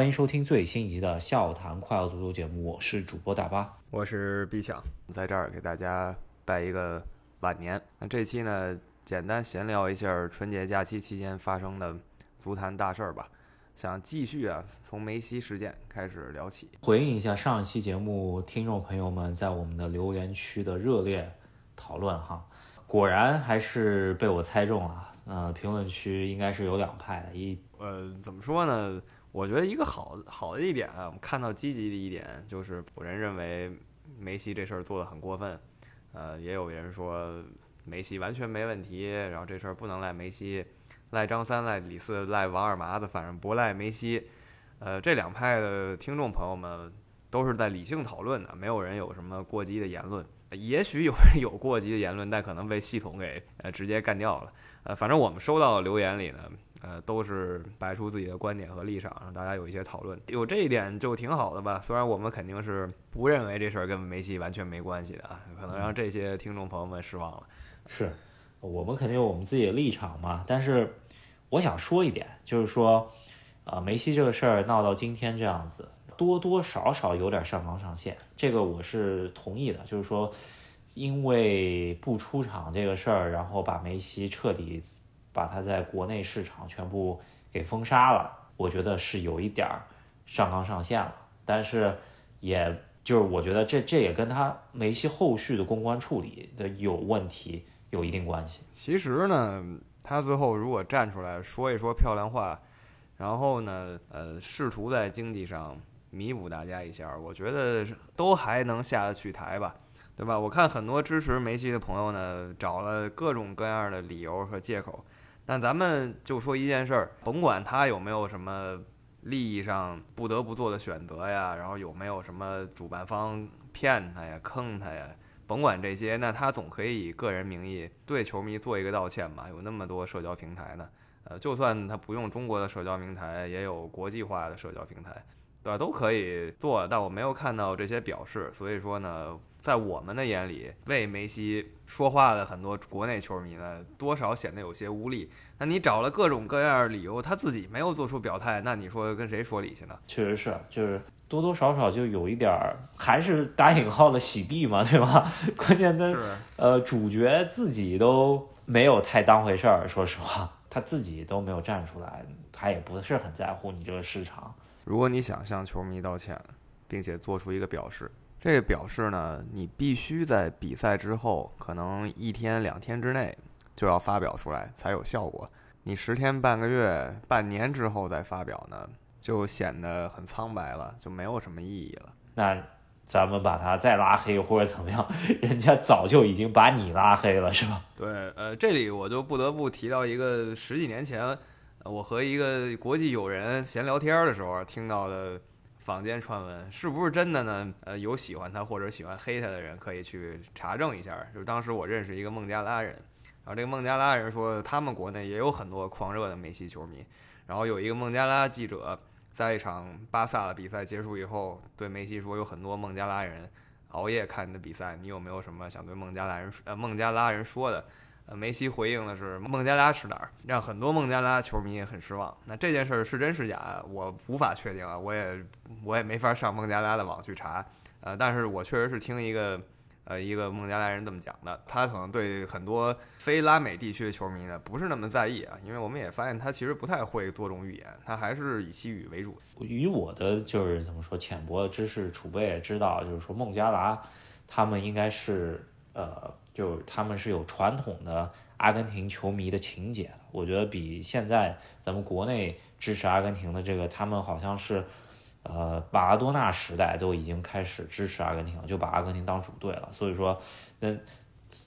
欢迎收听最新一集的《笑谈快乐足球》节目，我是主播大巴，我是毕强，在这儿给大家拜一个晚年。那这期呢，简单闲聊一下春节假期期间发生的足坛大事儿吧。想继续啊，从梅西事件开始聊起，回应一下上一期节目听众朋友们在我们的留言区的热烈讨论哈。果然还是被我猜中了。呃，评论区应该是有两派的，一呃，怎么说呢？我觉得一个好好的一点啊，我们看到积极的一点就是有人认为梅西这事儿做的很过分，呃，也有人说梅西完全没问题，然后这事儿不能赖梅西，赖张三、赖李四、赖王二麻子，反正不赖梅西。呃，这两派的听众朋友们都是在理性讨论的，没有人有什么过激的言论。也许有人有过激的言论，但可能被系统给呃直接干掉了。呃，反正我们收到的留言里呢，呃，都是摆出自己的观点和立场，让大家有一些讨论。有这一点就挺好的吧。虽然我们肯定是不认为这事儿跟梅西完全没关系的啊，可能让这些听众朋友们失望了。是，我们肯定有我们自己的立场嘛。但是我想说一点，就是说，啊，梅西这个事儿闹到今天这样子。多多少少有点上纲上线，这个我是同意的。就是说，因为不出场这个事儿，然后把梅西彻底把他在国内市场全部给封杀了，我觉得是有一点上纲上线了。但是，也就是我觉得这这也跟他梅西后续的公关处理的有问题有一定关系。其实呢，他最后如果站出来说一说漂亮话，然后呢，呃，试图在经济上。弥补大家一下，我觉得都还能下得去台吧，对吧？我看很多支持梅西的朋友呢，找了各种各样的理由和借口。但咱们就说一件事儿，甭管他有没有什么利益上不得不做的选择呀，然后有没有什么主办方骗他呀、坑他呀，甭管这些，那他总可以以个人名义对球迷做一个道歉吧。有那么多社交平台呢，呃，就算他不用中国的社交平台，也有国际化的社交平台。对吧？都可以做，但我没有看到这些表示，所以说呢，在我们的眼里，为梅西说话的很多国内球迷呢，多少显得有些无力。那你找了各种各样的理由，他自己没有做出表态，那你说跟谁说理去呢？确实是，就是多多少少就有一点儿，还是打引号的洗地嘛，对吧？关键的，呃，主角自己都没有太当回事儿，说实话，他自己都没有站出来，他也不是很在乎你这个市场。如果你想向球迷道歉，并且做出一个表示，这个表示呢，你必须在比赛之后，可能一天两天之内就要发表出来才有效果。你十天半个月、半年之后再发表呢，就显得很苍白了，就没有什么意义了。那咱们把他再拉黑或者怎么样，人家早就已经把你拉黑了，是吧？对，呃，这里我就不得不提到一个十几年前。我和一个国际友人闲聊天的时候听到的坊间传闻，是不是真的呢？呃，有喜欢他或者喜欢黑他的人可以去查证一下。就是当时我认识一个孟加拉人，然后这个孟加拉人说他们国内也有很多狂热的梅西球迷。然后有一个孟加拉记者在一场巴萨的比赛结束以后对梅西说，有很多孟加拉人熬夜看你的比赛，你有没有什么想对孟加拉人呃孟加拉人说的？梅西回应的是孟加拉是哪儿，让很多孟加拉球迷也很失望。那这件事儿是真是假，我无法确定啊，我也我也没法上孟加拉的网去查。呃，但是我确实是听一个呃一个孟加拉人这么讲的，他可能对很多非拉美地区的球迷呢不是那么在意啊，因为我们也发现他其实不太会多种语言，他还是以西语为主。以我的就是怎么说浅薄的知识储备也知道，就是说孟加拉他们应该是呃。就他们是有传统的阿根廷球迷的情节，我觉得比现在咱们国内支持阿根廷的这个，他们好像是，呃，马拉多纳时代都已经开始支持阿根廷了，就把阿根廷当主队了。所以说，那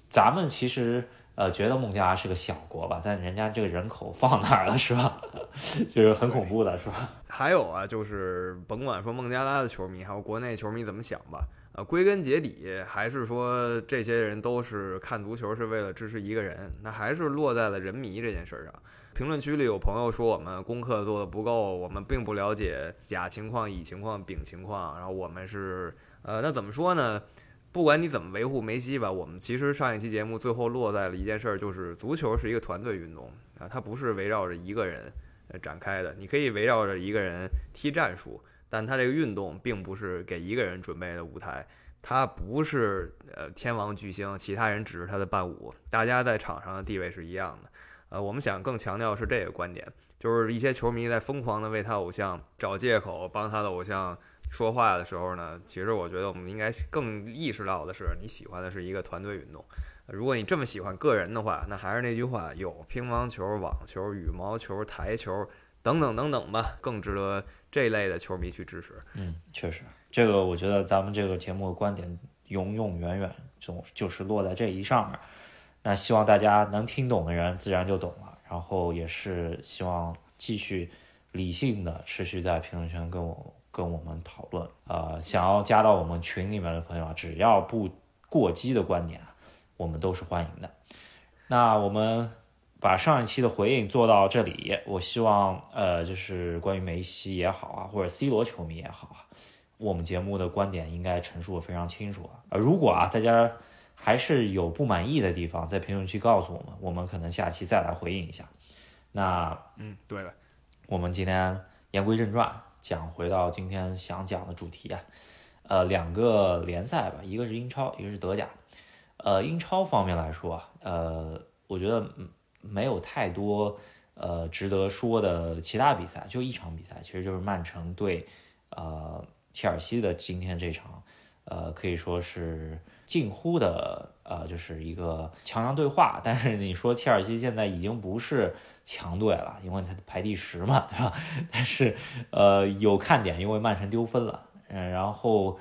咱们其实呃觉得孟加拉是个小国吧，但人家这个人口放哪儿了是吧？就是很恐怖的是吧？还有啊，就是甭管说孟加拉的球迷还有国内球迷怎么想吧。呃，归根结底还是说这些人都是看足球是为了支持一个人，那还是落在了人迷这件事上。评论区里有朋友说我们功课做的不够，我们并不了解甲情况、乙情况、丙情况，然后我们是呃，那怎么说呢？不管你怎么维护梅西吧，我们其实上一期节目最后落在了一件事，就是足球是一个团队运动啊，它不是围绕着一个人。展开的。你可以围绕着一个人踢战术，但他这个运动并不是给一个人准备的舞台，他不是呃天王巨星，其他人只是他的伴舞，大家在场上的地位是一样的。呃，我们想更强调是这个观点，就是一些球迷在疯狂的为他偶像找借口，帮他的偶像说话的时候呢，其实我觉得我们应该更意识到的是，你喜欢的是一个团队运动。如果你这么喜欢个人的话，那还是那句话，有乒乓球、网球、羽毛球、台球等等等等吧，更值得这类的球迷去支持。嗯，确实，这个我觉得咱们这个节目的观点永永远远总就是落在这一上面。那希望大家能听懂的人自然就懂了，然后也是希望继续理性的持续在评论圈跟我跟我们讨论。呃，想要加到我们群里面的朋友啊，只要不过激的观点，我们都是欢迎的。那我们把上一期的回应做到这里，我希望呃，就是关于梅西也好啊，或者 C 罗球迷也好啊，我们节目的观点应该陈述的非常清楚啊。呃，如果啊大家。还是有不满意的地方，在评论区告诉我们，我们可能下期再来回应一下。那，嗯，对了，我们今天言归正传，讲回到今天想讲的主题啊，呃，两个联赛吧，一个是英超，一个是德甲。呃，英超方面来说啊，呃，我觉得没有太多呃值得说的其他比赛，就一场比赛，其实就是曼城对呃切尔西的今天这场，呃，可以说是。近乎的呃，就是一个强强对话，但是你说切尔西现在已经不是强队了，因为他排第十嘛，对吧？但是呃有看点，因为曼城丢分了，嗯，然后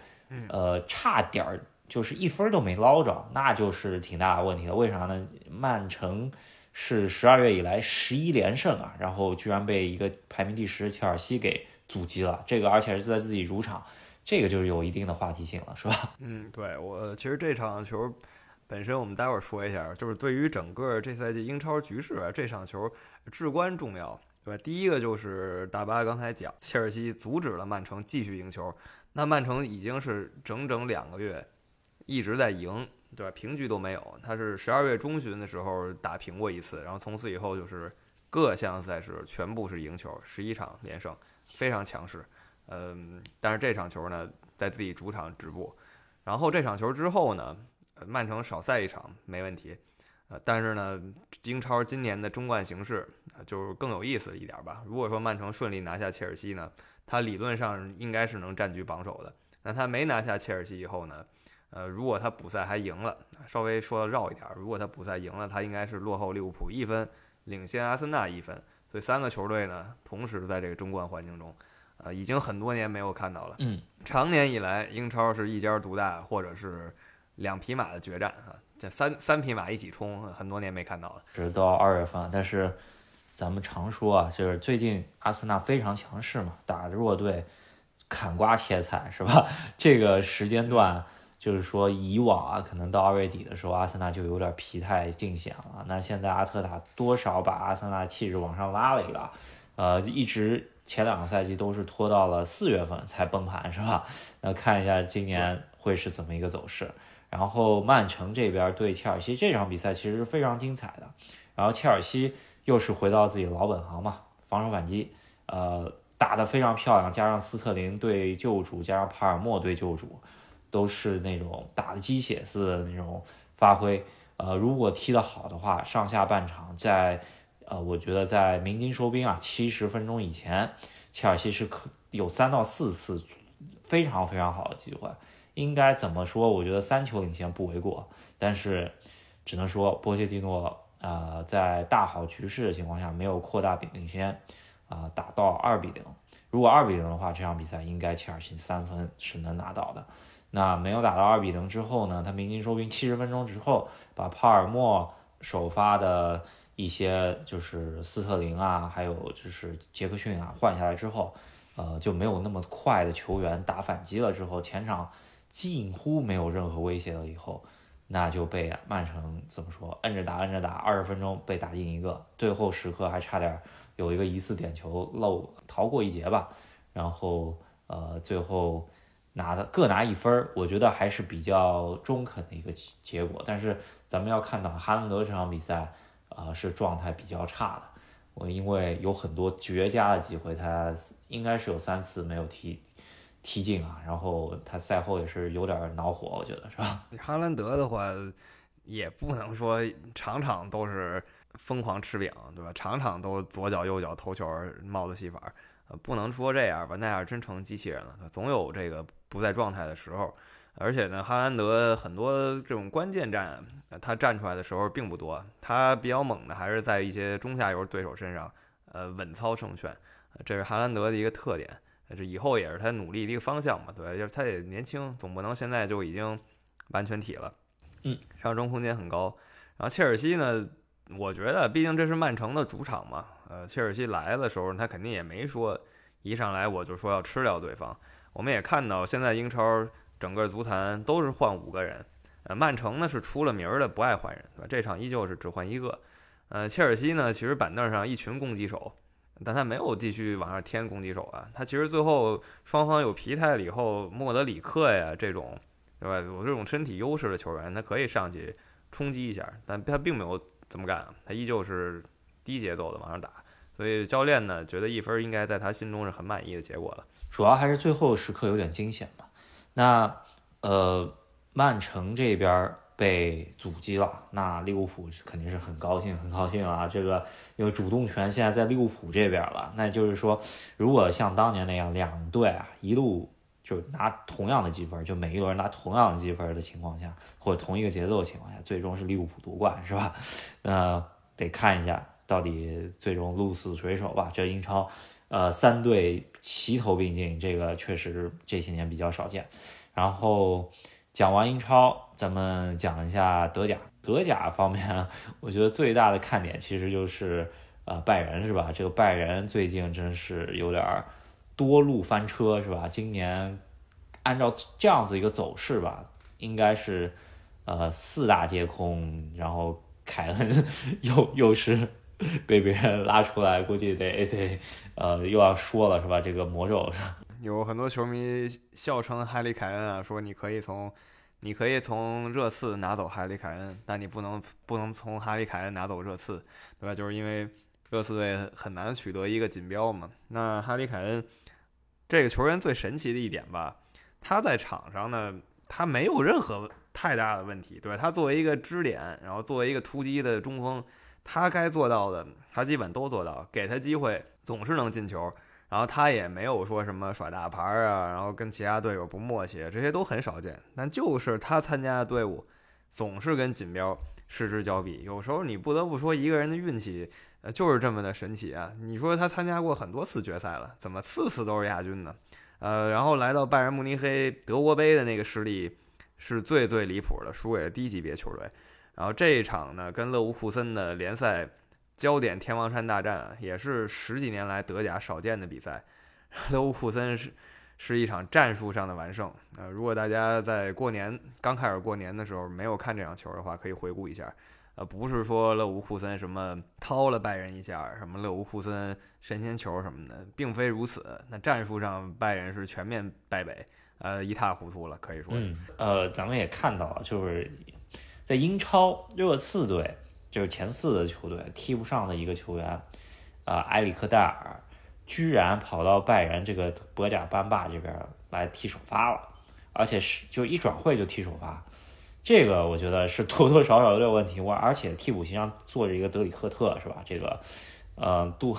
呃差点儿就是一分都没捞着，那就是挺大的问题了。为啥呢？曼城是十二月以来十一连胜啊，然后居然被一个排名第十切尔西给阻击了，这个而且是在自己主场。这个就是有一定的话题性了，是吧？嗯，对我其实这场球本身，我们待会儿说一下，就是对于整个这赛季英超局势，这场球至关重要，对吧？第一个就是大巴刚才讲，切尔西阻止了曼城继续赢球，那曼城已经是整整两个月一直在赢，对吧？平局都没有，他是十二月中旬的时候打平过一次，然后从此以后就是各项赛事全部是赢球，十一场连胜，非常强势。嗯，但是这场球呢，在自己主场止步，然后这场球之后呢，曼城少赛一场没问题，呃，但是呢，英超今年的中冠形势就是更有意思一点吧。如果说曼城顺利拿下切尔西呢，他理论上应该是能占据榜首的。那他没拿下切尔西以后呢，呃，如果他补赛还赢了，稍微说的绕一点，如果他补赛赢了，他应该是落后利物浦一分，领先阿森纳一分，所以三个球队呢，同时在这个中冠环境中。呃，已经很多年没有看到了。嗯，长年以来，英超是一家独大，或者是两匹马的决战啊，这三三匹马一起冲，很多年没看到了。直到二月份，但是咱们常说啊，就是最近阿森纳非常强势嘛，打的弱队砍瓜切菜是吧？这个时间段就是说，以往啊，可能到二月底的时候，阿森纳就有点疲态尽显了。那现在阿特塔多少把阿森纳气质往上拉了一拉，呃，一直。前两个赛季都是拖到了四月份才崩盘，是吧？那看一下今年会是怎么一个走势。然后曼城这边对切尔西这场比赛其实是非常精彩的。然后切尔西又是回到自己的老本行嘛，防守反击，呃，打得非常漂亮。加上斯特林对救主，加上帕尔默对救主，都是那种打的鸡血似的那种发挥。呃，如果踢得好的话，上下半场在。呃，我觉得在鸣金收兵啊，七十分钟以前，切尔西是可有三到四次非常非常好的机会，应该怎么说？我觉得三球领先不为过，但是只能说波切蒂诺啊，在大好局势的情况下没有扩大领先，啊，打到二比零。如果二比零的话，这场比赛应该切尔西三分是能拿到的。那没有打到二比零之后呢？他鸣金收兵，七十分钟之后把帕尔默首发的。一些就是斯特林啊，还有就是杰克逊啊，换下来之后，呃，就没有那么快的球员打反击了。之后前场近乎没有任何威胁了。以后那就被曼城怎么说，摁着打，摁着打，二十分钟被打进一个，最后时刻还差点有一个疑似点球漏逃过一劫吧。然后呃，最后拿的各拿一分，我觉得还是比较中肯的一个结果。但是咱们要看到哈兰德这场比赛。啊，是状态比较差的，我因为有很多绝佳的机会，他应该是有三次没有踢踢进啊，然后他赛后也是有点恼火，我觉得是吧？哈兰德的话，也不能说场场都是疯狂吃饼，对吧？场场都左脚右脚头球帽子戏法，呃，不能说这样吧，那样真成机器人了，总有这个不在状态的时候。而且呢，哈兰德很多这种关键战，他站出来的时候并不多。他比较猛的还是在一些中下游对手身上，呃，稳操胜券，这是哈兰德的一个特点。这以后也是他努力的一个方向嘛，对，就是他也年轻，总不能现在就已经完全体了。嗯，上升空间很高。然后切尔西呢，我觉得毕竟这是曼城的主场嘛，呃，切尔西来的时候他肯定也没说一上来我就说要吃掉对方。我们也看到现在英超。整个足坛都是换五个人，呃，曼城呢是出了名的不爱换人，对吧？这场依旧是只换一个。呃，切尔西呢，其实板凳上一群攻击手，但他没有继续往上添攻击手啊。他其实最后双方有疲态了以后，莫德里克呀这种，对吧？有这种身体优势的球员，他可以上去冲击一下，但他并没有这么干，他依旧是低节奏的往上打。所以教练呢觉得一分应该在他心中是很满意的结果了。主要还是最后时刻有点惊险吧。那，呃，曼城这边被阻击了，那利物浦肯定是很高兴，很高兴啊！这个因为主动权现在在利物浦这边了，那就是说，如果像当年那样两队啊一路就拿同样的积分，就每一轮拿同样的积分的情况下，或者同一个节奏的情况下，最终是利物浦夺冠，是吧？那得看一下到底最终鹿死谁手吧。这英超。呃，三队齐头并进，这个确实这些年比较少见。然后讲完英超，咱们讲一下德甲。德甲方面，我觉得最大的看点其实就是呃拜仁，是吧？这个拜仁最近真是有点多路翻车，是吧？今年按照这样子一个走势吧，应该是呃四大皆空，然后凯恩 又又是。被别人拉出来，估计得得，呃，又要说了是吧？这个魔咒是？有很多球迷笑称哈利凯恩啊，说你可以从，你可以从热刺拿走哈利凯恩，但你不能不能从哈利凯恩拿走热刺，对吧？就是因为热刺队很难取得一个锦标嘛。那哈利凯恩这个球员最神奇的一点吧，他在场上呢，他没有任何太大的问题，对吧？他作为一个支点，然后作为一个突击的中锋。他该做到的，他基本都做到。给他机会，总是能进球。然后他也没有说什么耍大牌啊，然后跟其他队友不默契，这些都很少见。但就是他参加的队伍，总是跟锦标失之交臂。有时候你不得不说，一个人的运气，呃，就是这么的神奇啊。你说他参加过很多次决赛了，怎么次次都是亚军呢？呃，然后来到拜仁慕尼黑德国杯的那个实力，是最最离谱的，输给了低级别球队。然后这一场呢，跟勒沃库森的联赛焦点天王山大战，也是十几年来德甲少见的比赛。勒沃库森是是一场战术上的完胜。呃，如果大家在过年刚开始过年的时候没有看这场球的话，可以回顾一下。呃，不是说勒沃库森什么掏了拜仁一下，什么勒沃库森神仙球什么的，并非如此。那战术上拜仁是全面败北，呃，一塌糊涂了，可以说。嗯，呃，咱们也看到了，就是。在英超热刺队，就是前四的球队踢不上的一个球员，啊，埃里克戴尔，居然跑到拜仁这个德甲班霸这边来踢首发了，而且是就一转会就踢首发，这个我觉得是多多少少有点问题。我而且替补席上坐着一个德里赫特，是吧？这个，呃，多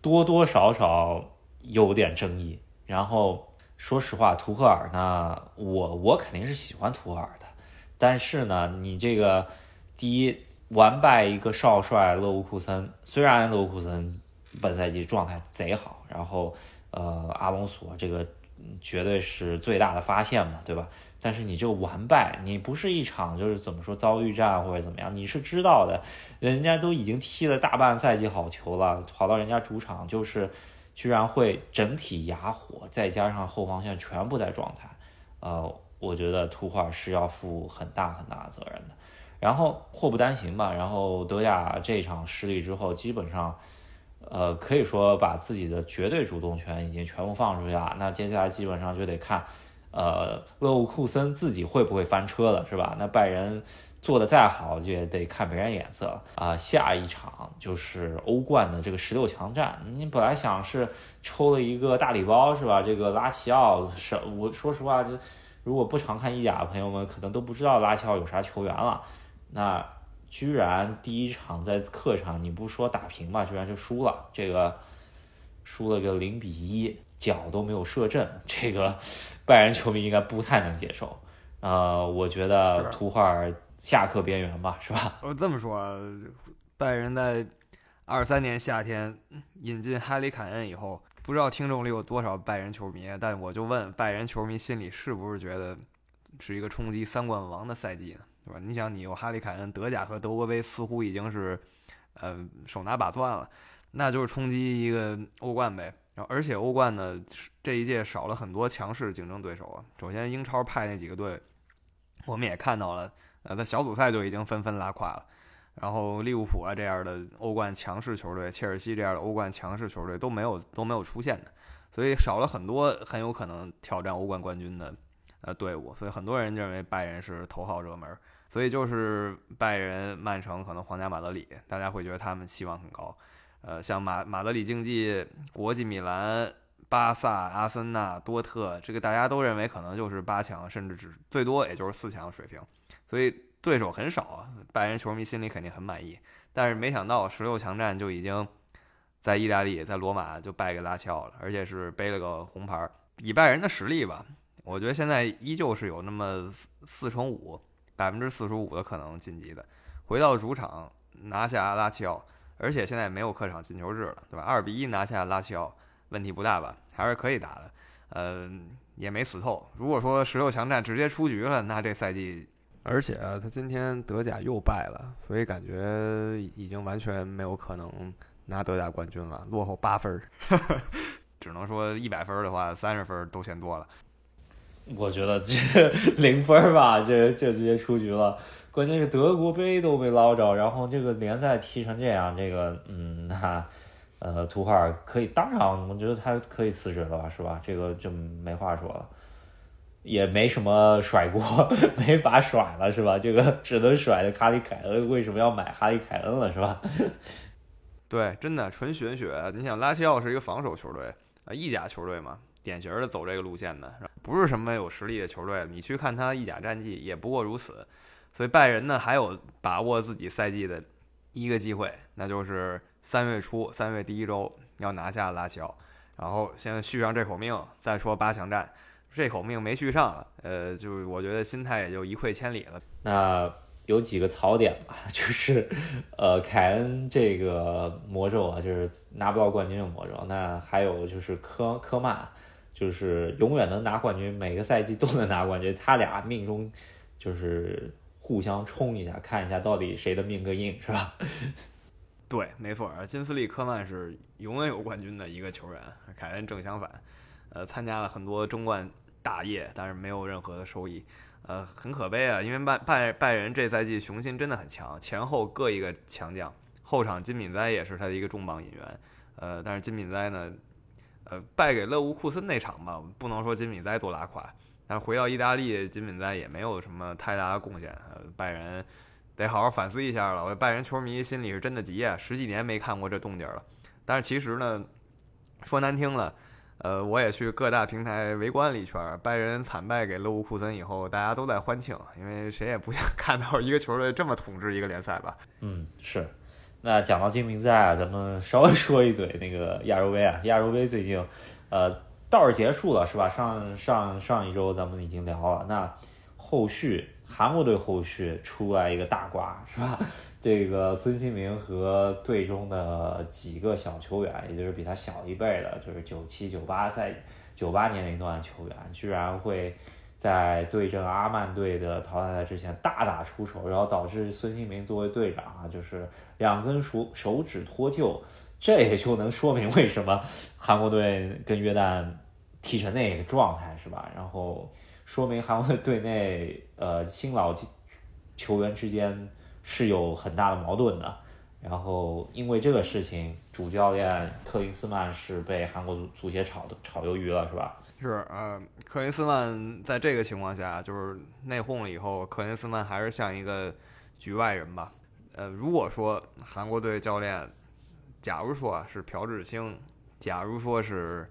多多少少有点争议。然后说实话，图赫尔呢，我我肯定是喜欢图赫尔。但是呢，你这个第一完败一个少帅勒沃库森，虽然勒沃库森本赛季状态贼好，然后呃阿隆索这个绝对是最大的发现嘛，对吧？但是你这个完败，你不是一场就是怎么说遭遇战或者怎么样，你是知道的，人家都已经踢了大半赛季好球了，跑到人家主场就是居然会整体哑火，再加上后防线全部在状态，呃。我觉得图赫尔是要负很大很大的责任的，然后祸不单行吧。然后德甲这场失利之后，基本上，呃，可以说把自己的绝对主动权已经全部放出去了。那接下来基本上就得看，呃，勒沃库森自己会不会翻车了，是吧？那拜仁做的再好，也得看别人眼色啊。下一场就是欧冠的这个十六强战，你本来想是抽了一个大礼包是吧？这个拉齐奥是，我说实话，就如果不常看意甲的朋友们，可能都不知道拉齐奥有啥球员了。那居然第一场在客场，你不说打平吧，居然就输了，这个输了个零比一，脚都没有射正，这个拜仁球迷应该不太能接受。呃，我觉得图赫尔。下课边缘吧，是吧？我这么说，拜仁在二三年夏天引进哈里凯恩以后，不知道听众里有多少拜仁球迷，但我就问拜仁球迷心里是不是觉得是一个冲击三冠王的赛季呢？对吧？你想，你有哈里凯恩，德甲和德国杯似乎已经是呃手拿把攥了，那就是冲击一个欧冠呗。然后，而且欧冠呢，这一届少了很多强势竞争对手啊。首先，英超派那几个队，我们也看到了。呃，在小组赛就已经纷纷拉胯了，然后利物浦啊这样的欧冠强势球队，切尔西这样的欧冠强势球队都没有都没有出现的，所以少了很多很有可能挑战欧冠冠军的呃队伍，所以很多人认为拜仁是头号热门，所以就是拜仁、曼城可能皇家马德里，大家会觉得他们期望很高，呃，像马马德里竞技、国际米兰、巴萨、阿森纳、多特，这个大家都认为可能就是八强，甚至只最多也就是四强水平。所以对手很少啊，拜仁球迷心里肯定很满意。但是没想到十六强战就已经在意大利，在罗马就败给拉齐奥了，而且是背了个红牌。以拜仁的实力吧，我觉得现在依旧是有那么四四成五，百分之四十五的可能晋级的。回到主场拿下拉齐奥，而且现在没有客场进球制了，对吧？二比一拿下拉齐奥，问题不大吧？还是可以打的。嗯，也没死透。如果说十六强战直接出局了，那这赛季。而且啊，他今天德甲又败了，所以感觉已经完全没有可能拿德甲冠军了，落后八分儿。只能说一百分的话，三十分都嫌多了。我觉得这 零分吧，这这直接出局了。关键是德国杯都没捞着，然后这个联赛踢成这样，这个嗯，那呃，图赫尔可以当场，我觉得他可以辞职了吧，是吧？这个就没话说了。也没什么甩锅，没法甩了是吧？这个只能甩的哈里凯恩，为什么要买哈里凯恩了是吧？对，真的纯玄学。你想拉齐奥是一个防守球队啊，意甲球队嘛，典型的走这个路线的，不是什么有实力的球队。你去看他意甲战绩也不过如此。所以拜仁呢，还有把握自己赛季的一个机会，那就是三月初三月第一周要拿下拉齐奥，然后先续上这口命，再说八强战。这口命没续上，呃，就是我觉得心态也就一溃千里了。那有几个槽点吧，就是，呃，凯恩这个魔咒啊，就是拿不到冠军的魔咒。那还有就是科科曼，就是永远能拿冠军，每个赛季都能拿冠军。他俩命中就是互相冲一下，看一下到底谁的命更硬，是吧？对，没错，金斯利科曼是永远有冠军的一个球员，凯恩正相反，呃，参加了很多争冠。大业，但是没有任何的收益，呃，很可悲啊。因为拜拜拜仁这赛季雄心真的很强，前后各一个强将，后场金敏哉也是他的一个重磅引援，呃，但是金敏哉呢，呃，败给勒沃库森那场吧，不能说金敏哉多拉垮，但是回到意大利，金敏哉也没有什么太大的贡献，拜仁得好好反思一下了。我拜仁球迷心里是真的急啊，十几年没看过这动静了。但是其实呢，说难听了。呃，我也去各大平台围观了一圈，拜仁惨败给勒沃库森以后，大家都在欢庆，因为谁也不想 看到一个球队这么统治一个联赛吧。嗯，是。那讲到金明赛啊，咱们稍微说一嘴那个亚洲杯啊，亚洲杯最近，呃，倒是结束了是吧？上上上一周咱们已经聊了，那后续韩国队后续出来一个大瓜是吧？这个孙兴民和队中的几个小球员，也就是比他小一辈的，就是九七九八赛九八年龄段球员，居然会在对阵阿曼队的淘汰赛之前大打出手，然后导致孙兴民作为队长啊，就是两根手手指脱臼，这也就能说明为什么韩国队跟约旦踢成那个状态是吧？然后说明韩国队队内呃新老球员之间。是有很大的矛盾的，然后因为这个事情，主教练克林斯曼是被韩国足协炒的炒鱿鱼了，是吧？是，呃，克林斯曼在这个情况下就是内讧了以后，克林斯曼还是像一个局外人吧。呃，如果说韩国队教练，假如说是朴智星，假如说是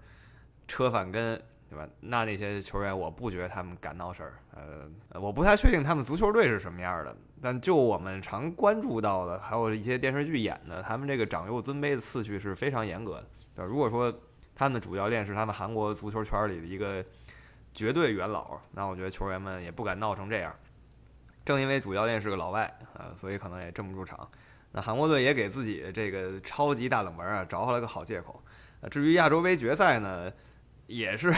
车范根，对吧？那那些球员，我不觉得他们敢闹事儿。呃，我不太确定他们足球队是什么样的，但就我们常关注到的，还有一些电视剧演的，他们这个长幼尊卑的次序是非常严格的。对，如果说他们的主教练是他们韩国足球圈里的一个绝对元老，那我觉得球员们也不敢闹成这样。正因为主教练是个老外啊，所以可能也镇不住场。那韩国队也给自己这个超级大冷门啊找回了个好借口。至于亚洲杯决赛呢，也是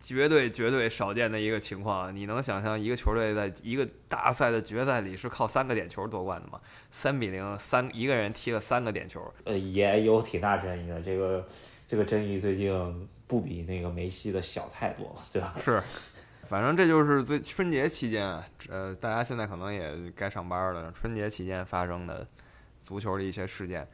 绝对绝对少见的一个情况。你能想象一个球队在一个大赛的决赛里是靠三个点球夺冠的吗？三比零，三一个人踢了三个点球。呃，也有挺大争议的。这个这个争议最近不比那个梅西的小太多了，对吧？是。反正这就是最春节期间，呃，大家现在可能也该上班了。春节期间发生的足球的一些事件，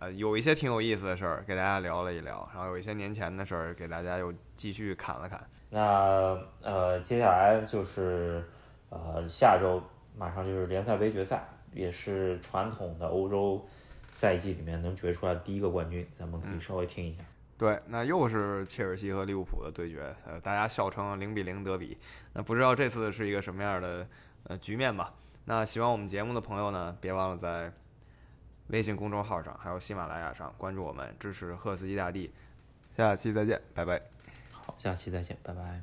呃，有一些挺有意思的事儿，给大家聊了一聊；然后有一些年前的事儿，给大家又继续侃了侃。那呃，接下来就是呃，下周马上就是联赛杯决赛，也是传统的欧洲赛季里面能决出来第一个冠军，咱们可以稍微听一下。对，那又是切尔西和利物浦的对决，呃，大家笑称零比零德比。那不知道这次是一个什么样的呃局面吧？那喜欢我们节目的朋友呢，别忘了在微信公众号上，还有喜马拉雅上关注我们，支持赫斯基大帝。下期再见，拜拜。好，下期再见，拜拜。